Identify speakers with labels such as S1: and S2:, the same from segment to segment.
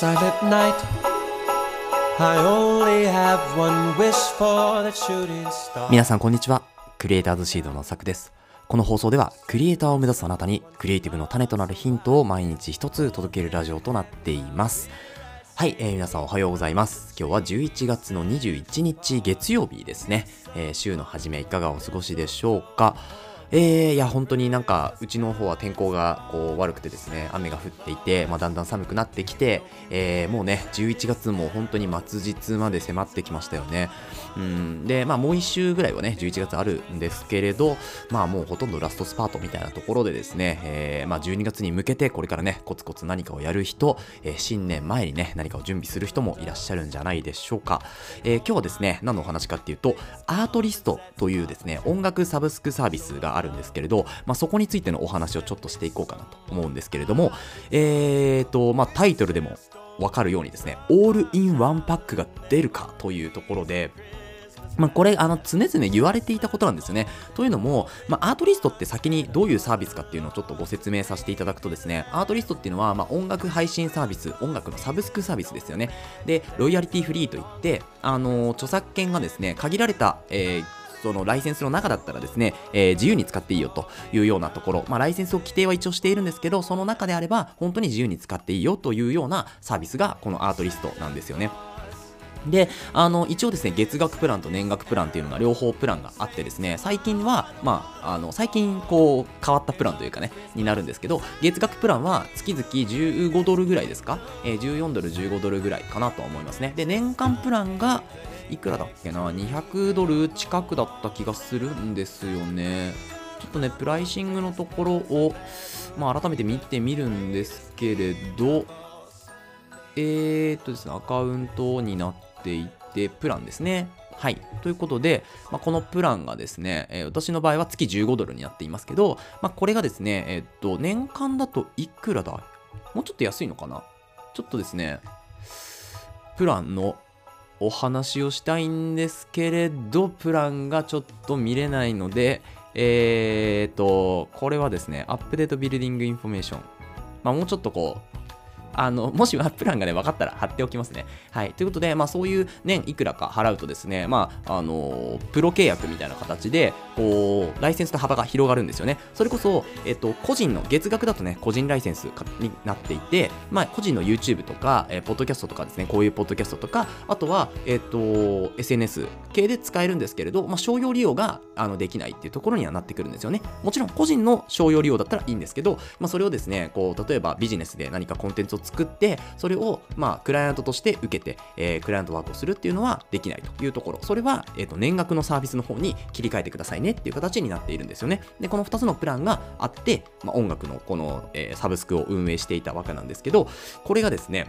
S1: silent night. I only have one wish for the shooting star.
S2: 皆さんこんにちは。クリエイターズシードのさくです。この放送では、クリエイターを目指すあなたに、クリエイティブの種となるヒントを毎日一つ届けるラジオとなっています。はい、えー皆さんおはようございます。今日は11月の21日月曜日ですね。えー週の初めいかがお過ごしでしょうか？えー、いや、本当になんか、うちの方は天候がこう悪くてですね、雨が降っていて、まあ、だんだん寒くなってきて、えー、もうね、11月も本当に末日まで迫ってきましたよね。うん、で、まあ、もう1週ぐらいはね、11月あるんですけれど、まあ、もうほとんどラストスパートみたいなところでですね、えー、まあ、12月に向けて、これからね、コツコツ何かをやる人、えー新年前にね、何かを準備する人もいらっしゃるんじゃないでしょうか。えー今日はですね、何のお話かっていうと、アートリストというですね、音楽サブスクサービスがあるんですけれど、まあ、そこについてのお話をちょっとしていこうかなと思うんですけれども、えーと、まあ、タイトルでもわかるようにですね、オールインワンパックが出るかというところで、まあ、これ、あの、常々言われていたことなんですよね。というのも、まあ、 Artlist って先にどういうサービスかっていうのをちょっとご説明させていただくとですね、 Artlist っていうのは、まあ、音楽配信サービス、音楽のサブスクサービスですよね。で、ロイヤリティフリーといって、あの著作権がですね、限られた、えーそのライセンスの中だったらですね、えー自由に使っていいよというようなところ、まあ、ライセンスを規定は一応しているんですけど、その中であれば、本当に自由に使っていいよというようなサービスが、この Artlist なんですよね。で、あの、一応ですね、月額プランと年額プランっていうのが両方プランがあってですね、最近は、まあ、あの、最近こう、変わったプランというかね、になるんですけど、月額プランは月々15ドルぐらいですか、えー14ドル、15ドルぐらいかなと思いますね。で、年間プランが、いくらだっけな、200ドル近くだった気がするんですよね。ちょっとね、プライシングのところを、まあ、改めて見てみるんですけれど、えーっとですね、アカウントになっていて、プランですね。はい。ということで、まあ、このプランがですね、えー私の場合は月15ドルになっていますけど、まあ、これがですね、えーっと、年間だといくらだ？もうちょっと安いのかな？ちょっとですね、プランのお話をしたいんですけれど、プランがちょっと見れないので、えーっと、これはですね、 update billing information。まあ、もうちょっとこう、あの、もしはプランがね、分かったら貼っておきますね。はい。ということで、まあそういう年いくらか払うとですね、まあ、あのプロ契約みたいな形で、こう、ライセンスの幅が広がるんですよね。それこそ、えっと、個人の、月額だとね、個人ライセンスになっていて、まあ、個人の YouTube とか、えーポッドキャストとかですね、こういうポッドキャストとか、あとは、えっと、SNS 系で使えるんですけれど、まあ、商用利用があのできないっていうところにはなってくるんですよね。もちろん、個人の商用利用だったらいいんですけど、まあ、それをですね、こう、例えばビジネスで何かコンテンツを作って、それを、まあ、クライアントとして受けて、えークライアントワークをするっていうのはできないというところ。それは、えっと、年額のサービスの方に切り替えてくださいねっていう形になっているんですよね。で、この2つのプランがあって、まあ、音楽のこの、えーサブスクを運営していたわけなんですけど、これがですね、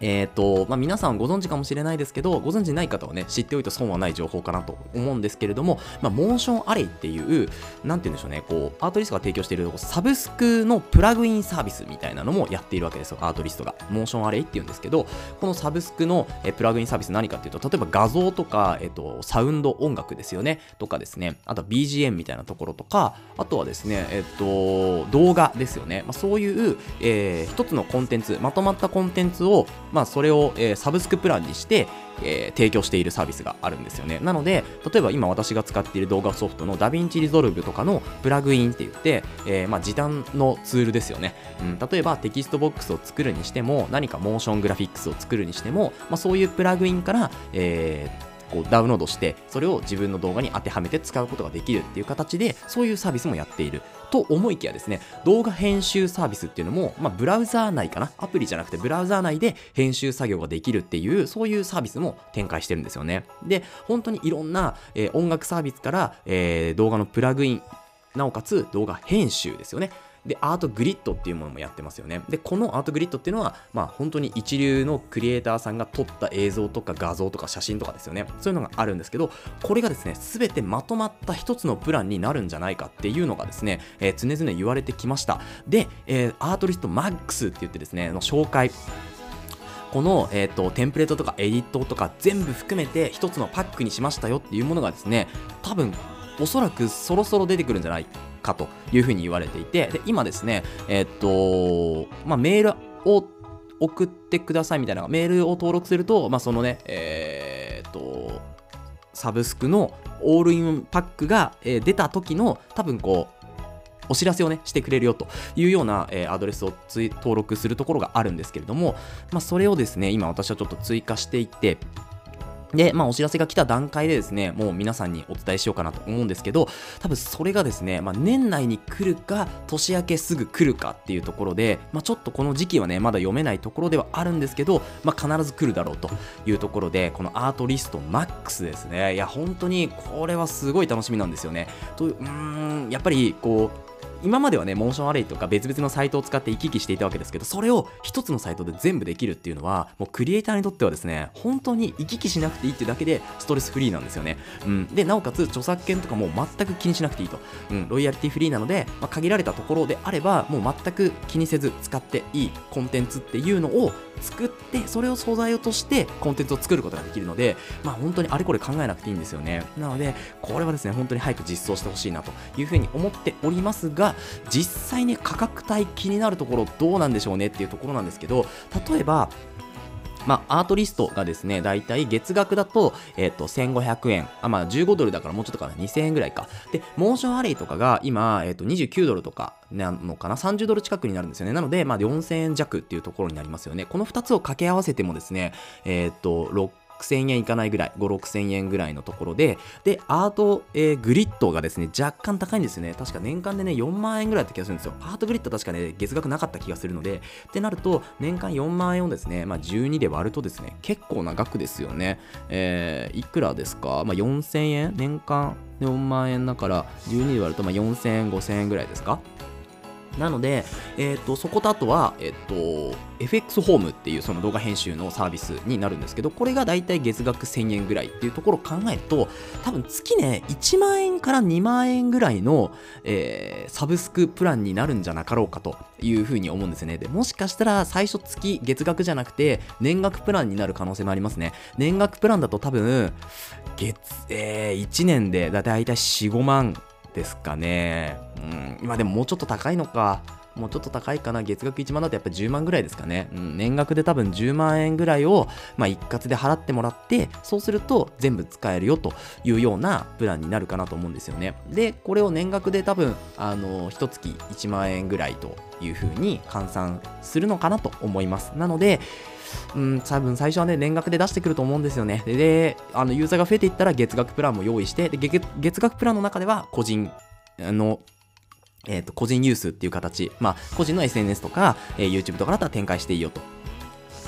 S2: えっ、と、まあ、皆さんご存知かもしれないですけど、ご存知ない方はね、知っておいて損はない情報かなと思うんですけれども、まあ、モーションアレイっていう、なんて言うんでしょうね、こう、アートリストが提供しているサブスクのプラグインサービスみたいなのもやっているわけですよ、アートリストが。モーションアレイって言うんですけど、このサブスクのえプラグインサービス何かっていうと、例えば画像とか、えっ、と、サウンド音楽ですよね、とかですね、あとは BGM みたいなところとか、あとはですね、えっ、と、動画ですよね、まあ、そういう、えー一つのコンテンツ、まとまったコンテンツを、まあ、それを、えーサブスクプランにして、えー提供しているサービスがあるんですよね。なので、例えば今私が使っている動画ソフトの DaVinci Resolve とかのプラグインって言って、えーまあ、時短のツールですよね、うん。例えばテキストボックスを作るにしても、何かモーショングラフィックスを作るにしても、まあ、そういうプラグインから、えーこうダウンロードしてそれを自分の動画に当てはめて使うことができるっていう形でそういうサービスもやっている。と思いきやですね動画編集サービスっていうのも、まあ、ブラウザー内かな？アプリじゃなくてブラウザー内で編集作業ができるっていうそういうサービスも展開してるんですよね。で本当にいろんな、えー音楽サービスから、えー動画のプラグインなおかつ動画編集ですよね。で、 Artgrid っていうものもやってますよね。で、この Artgrid っていうのは、まあ本当に一流のクリエイターさんが撮った映像とか画像とか写真とかですよね。そういうのがあるんですけど、これがですね、すべてまとまった一つのプランになるんじゃないかっていうのがですね、えー常々言われてきました。で、えー Artlist Max って言ってですね、の紹介、この、えー、とテンプレートとかエディットとか全部含めて一つのパックにしましたよっていうものがですね多分おそらくそろそろ出てくるんじゃないかというふうに言われていてで今ですねえっ、とまあメールを送ってくださいみたいなメールを登録すると、まあ、そのね、えー、っと、サブスクのオールインパックが、え出た時の多分こう、お知らせをね、してくれるよというような、えーアドレスをつい登録するところがあるんですけれども、まあ、それをですね、今私はちょっと追加していって、で、まあ、お知らせが来た段階でですね、もう皆さんにお伝えしようかなと思うんですけど、多分それがですね、まあ、年内に来るか、年明けすぐ来るかっていうところで、まあ、ちょっとこの時期はね、まだ読めないところではあるんですけど、まあ、必ず来るだろうというところで、このアートリストマックスですね。いや、本当にこれはすごい楽しみなんですよね。とうん、やっぱりこう、今まではね、モーションアレイとか別々のサイトを使って行き来していたわけですけど、それを一つのサイトで全部できるっていうのは、もうクリエイターにとってはですね、本当に行き来しなくていいっていうだけでストレスフリーなんですよね。うん。で、なおかつ著作権とかも全く気にしなくていいと。うん。ロイヤリティフリーなので、まあ、限られたところであれば、もう全く気にせず使っていいコンテンツっていうのを作って、それを素材としてコンテンツを作ることができるので、まあ本当にあれこれ考えなくていいんですよね。なので、これはですね、本当に早く実装してほしいなというふうに思っておりますが、実際ね、価格帯気になるところどうなんでしょうねっていうところなんですけど、例えば、まあ、アートリストがですね、だいたい月額だと、えっ、と、1500円。あ、まあ、15ドルだからもうちょっとかな、2000円ぐらいか。で、モーションアレイとかが今、えっ、と、29ドルとかなのかな、30ドル近くになるんですよね。なので、まあ、4000円弱っていうところになりますよね。この2つを掛け合わせてもですね、えっ、と、6000円いかないぐらい、5、6000円ぐらいのところで、で、アート、えーグリッドがですね、若干高いんですよね。確か年間でね、4万円ぐらいだった気がするんですよ。アートグリッド確かね、月額なかった気がするので、ってなると、年間4万円をですね、まあ、12で割るとですね、結構な額ですよね。えーいくらですか？まあ、4000円？年間？4万円だから、12で割ると、まあ、4000円、5000円ぐらいですか？なので、えっ、と、そことあとは、えっ、と、FX ホームっていうその動画編集のサービスになるんですけど、これがだいたい月額1000円ぐらいっていうところを考えると、多分月ね、1万円から2万円ぐらいの、えーサブスクプランになるんじゃなかろうかというふうに思うんですね。で、もしかしたら最初月月額じゃなくて、年額プランになる可能性もありますね。年額プランだと多分、月、えー1年でだいたい4、5万ですかね。うん、今でももうちょっと高いのか。もうちょっと高いかな。月額1万だとやっぱ10万ぐらいですかね。うん、年額で多分10万円ぐらいを、まあ、一括で払ってもらって、そうすると全部使えるよというようなプランになるかなと思うんですよね。で、これを年額で多分、あの、一月1万円ぐらいというふうに換算するのかなと思います。なので、うん、多分最初はね、年額で出してくると思うんですよね。で、あのユーザーが増えていったら月額プランも用意して、で月額プランの中では個人の、えっ、と、個人ニュースっていう形、まあ、個人の SNS とか、えー YouTube とかだったら展開していいよと。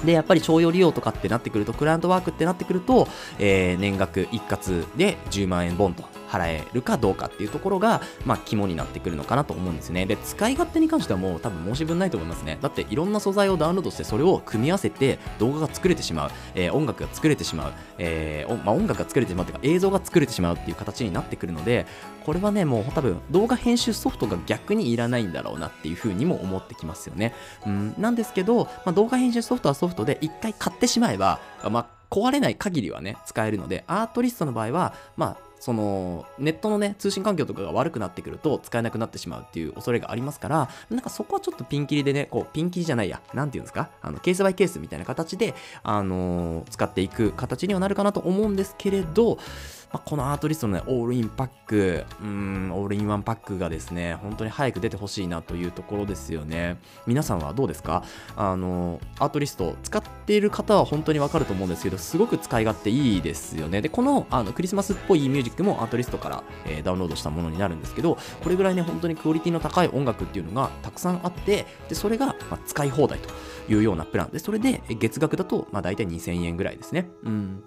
S2: で、やっぱり商用利用とかってなってくると、クライアントワークってなってくると、えー年額一括で10万円ボンと払えるかどうかっていうところが、まあ、肝になってくるのかなと思うんですね。で、使い勝手に関してはもう多分申し分ないと思いますね。だっていろんな素材をダウンロードして、それを組み合わせて動画が作れてしまう、えー音楽が作れてしまう、えーまあ、音楽が作れてしまうというか映像が作れてしまうっていう形になってくるので、これはね、もう多分動画編集ソフトが逆にいらないんだろうなっていうふうにも思ってきますよね。うん、なんですけど、まあ、動画編集ソフトはソフトで一回買ってしまえば、まあ、壊れない限りはね、使えるので、 Artlist の場合は、まあ、そのネットのね通信環境とかが悪くなってくると使えなくなってしまうっていう恐れがありますからなんかそこはちょっとピンキリでねこうピンキリじゃないや何て言うんですか？あのケースバイケースみたいな形で、あの使っていく形にはなるかなと思うんですけれど、まあ、この Artlist のねオールインパックうーんオールインワンパックがですね本当に早く出てほしいなというところですよね。皆さんはどうですか？あのアートリスト使っている方は本当にわかると思うんですけどすごく使い勝手いいですよね。でこのあのクリスマスっぽいミュージックもアートリストから、えーダウンロードしたものになるんですけどこれぐらいね本当にクオリティの高い音楽っていうのがたくさんあってでそれが、ま使い放題というようなプラン。でそれで月額だと、まあ、大体2000円ぐらいですね。うん。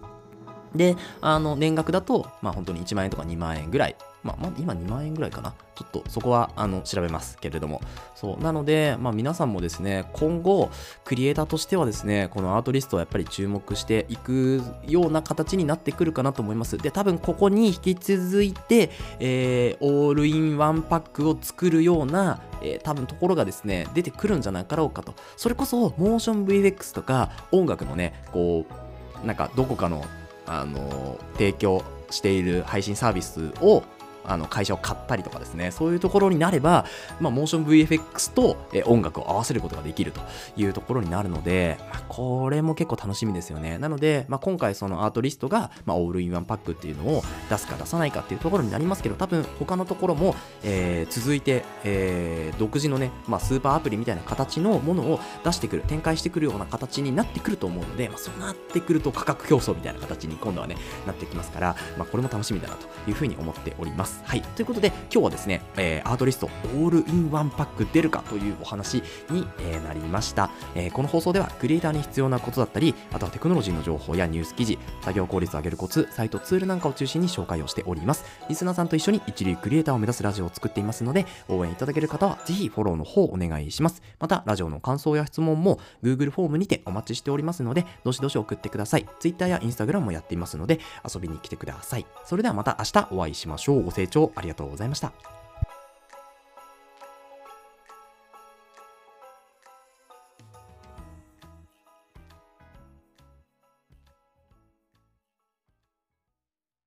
S2: で、あの、年額だと、まあ本当に1万円とか2万円ぐらい。まあ、まあ、今2万円ぐらいかな。ちょっとそこは、あの、調べますけれども。そう。なので、まあ皆さんもですね、今後、クリエイターとしてはですね、この Artlist をやっぱり注目していくような形になってくるかなと思います。で、多分ここに引き続いて、えー、オールインワンパックを作るような、えー多分ところがですね、出てくるんじゃなかろうかと。それこそ、 MotionVFX とか、音楽のね、こう、なんかどこかのあの提供している配信サービスをあの会社を買ったりとかですね、そういうところになれば、まあ、モーション VFX と、え音楽を合わせることができるというところになるので、まあ、これも結構楽しみですよね。なので、まあ、今回そのアートリストが、まあ、オールインワンパックっていうのを出すか出さないかっていうところになりますけど、多分他のところも、えー、続いて、えー、独自のね、まあ、スーパーアプリみたいな形のものを出してくる、展開してくるような形になってくると思うので、まあ、そうなってくると価格競争みたいな形に今度はね、なってきますから、まあ、これも楽しみだなというふうに思っております。はい。ということで、今日はですね、えー、アートリストオールインワンパック出るかというお話に、えー、なりました、えー、この放送ではクリエイターに必要なことだったり、あとはテクノロジーの情報やニュース記事、作業効率を上げるコツ、サイトツールなんかを中心に紹介をしております。リスナーさんと一緒に一流クリエイターを目指すラジオを作っていますので、応援いただける方はぜひフォローの方お願いします。また、ラジオの感想や質問も Google フォームにてお待ちしておりますので、どしどし送ってください。Twitter や Instagram もやっていますので、遊びに来てください。それではまた明日お会いしましょう。清聴ありがとうございました。